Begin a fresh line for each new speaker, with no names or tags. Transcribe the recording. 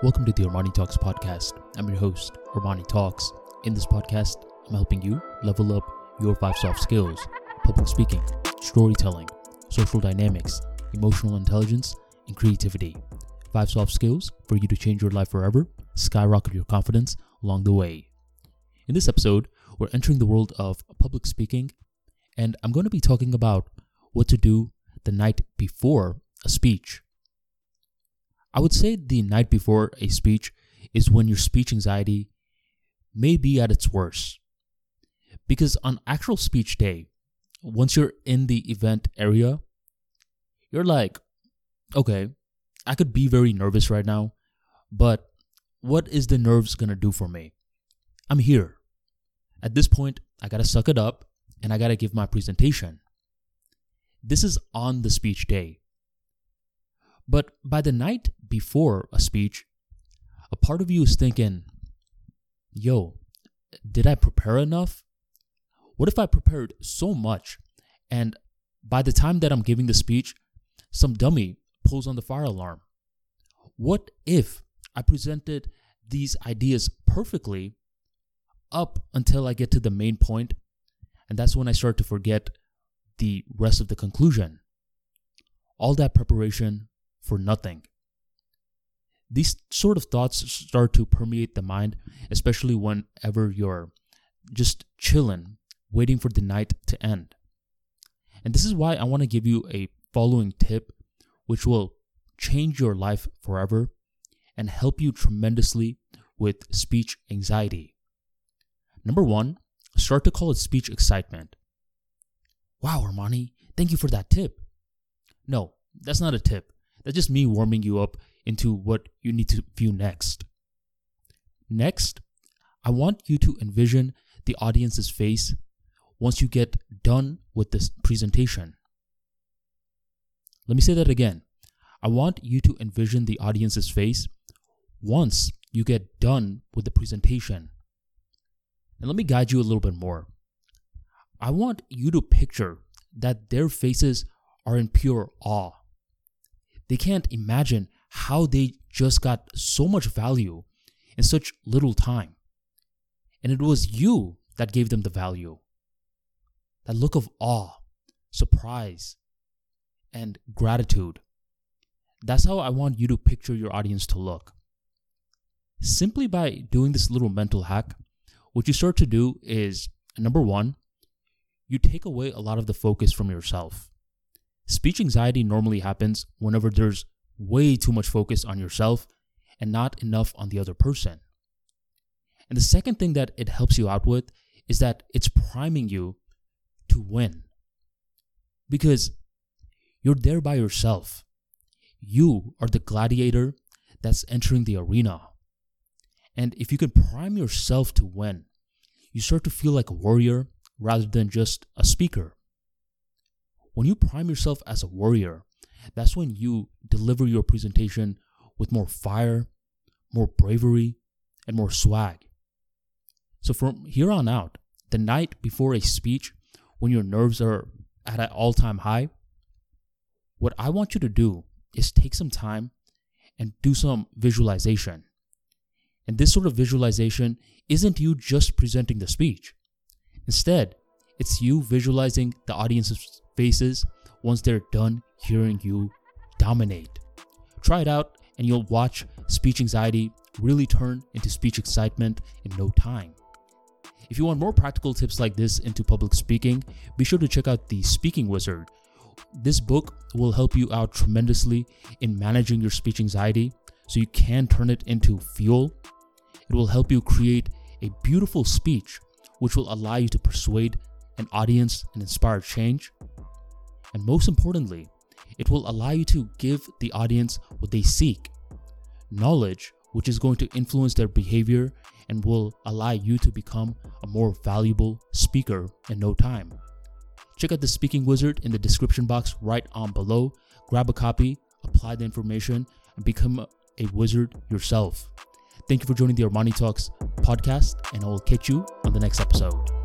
Welcome to the Armani Talks podcast. I'm your host, Armani Talks. In this podcast, I'm helping you level up your five soft skills public speaking, storytelling, social dynamics, emotional intelligence, and creativity. Five soft skills for you to change your life forever, skyrocket your confidence along the way. In this episode, we're entering the world of public speaking, and I'm going to be talking about what to do the night before a speech. I would say the night before a speech is when your speech anxiety may be at its worst. Because on actual speech day, once you're in the event area, you're like, okay, I could be very nervous right now, but what is the nerves gonna do for me? I'm here. At this point, I gotta suck it up and I gotta give my presentation. This is on the speech day. But by the night before a speech, a part of you is thinking, yo, did I prepare enough? What if I prepared so much and by the time that I'm giving the speech, some dummy pulls on the fire alarm? What if I presented these ideas perfectly up until I get to the main point, and that's when I start to forget the rest of the conclusion? All that preparation for nothing. These sort of thoughts start to permeate the mind, especially whenever you're just chilling, waiting for the night to end. And this is why I want to give you a following tip, which will change your life forever and help you tremendously with speech anxiety. Number one, start to call it speech excitement. Wow, Armani, thank you for that tip. No, that's not a tip. That's just me warming you up into what you need to view next. Next, I want you to envision the audience's face once you get done with this presentation. Let me say that again. I want you to envision the audience's face once you get done with the presentation. And let me guide you a little bit more. I want you to picture that their faces are in pure awe. They can't imagine how they just got so much value in such little time. And it was you that gave them the value. That look of awe, surprise, and gratitude. That's how I want you to picture your audience to look. Simply by doing this little mental hack, what you start to do is number one, you take away a lot of the focus from yourself. Speech anxiety normally happens whenever there's way too much focus on yourself and not enough on the other person. And the second thing that it helps you out with is that it's priming you to win. Because you're there by yourself. You are the gladiator that's entering the arena. And if you can prime yourself to win, you start to feel like a warrior rather than just a speaker. When you prime yourself as a warrior, that's when you deliver your presentation with more fire, more bravery, and more swag. So from here on out, the night before a speech, when your nerves are at an all time high, what I want you to do is take some time and do some visualization. And this sort of visualization isn't you just presenting the speech. Instead, it's you visualizing the audience's faces once they're done hearing you dominate. Try it out, and you'll watch speech anxiety really turn into speech excitement in no time. If you want more practical tips like this into public speaking, be sure to check out The Speaking Wizard. This book will help you out tremendously in managing your speech anxiety so you can turn it into fuel. It will help you create a beautiful speech which will allow you to persuade an audience and inspire change. And most importantly, it will allow you to give the audience what they seek knowledge, which is going to influence their behavior and will allow you to become a more valuable speaker in no time. Check out the Speaking Wizard in the description box right on below. Grab a copy, apply the information, and become a wizard yourself. Thank you for joining the Armani Talks podcast, and I will catch you on the next episode.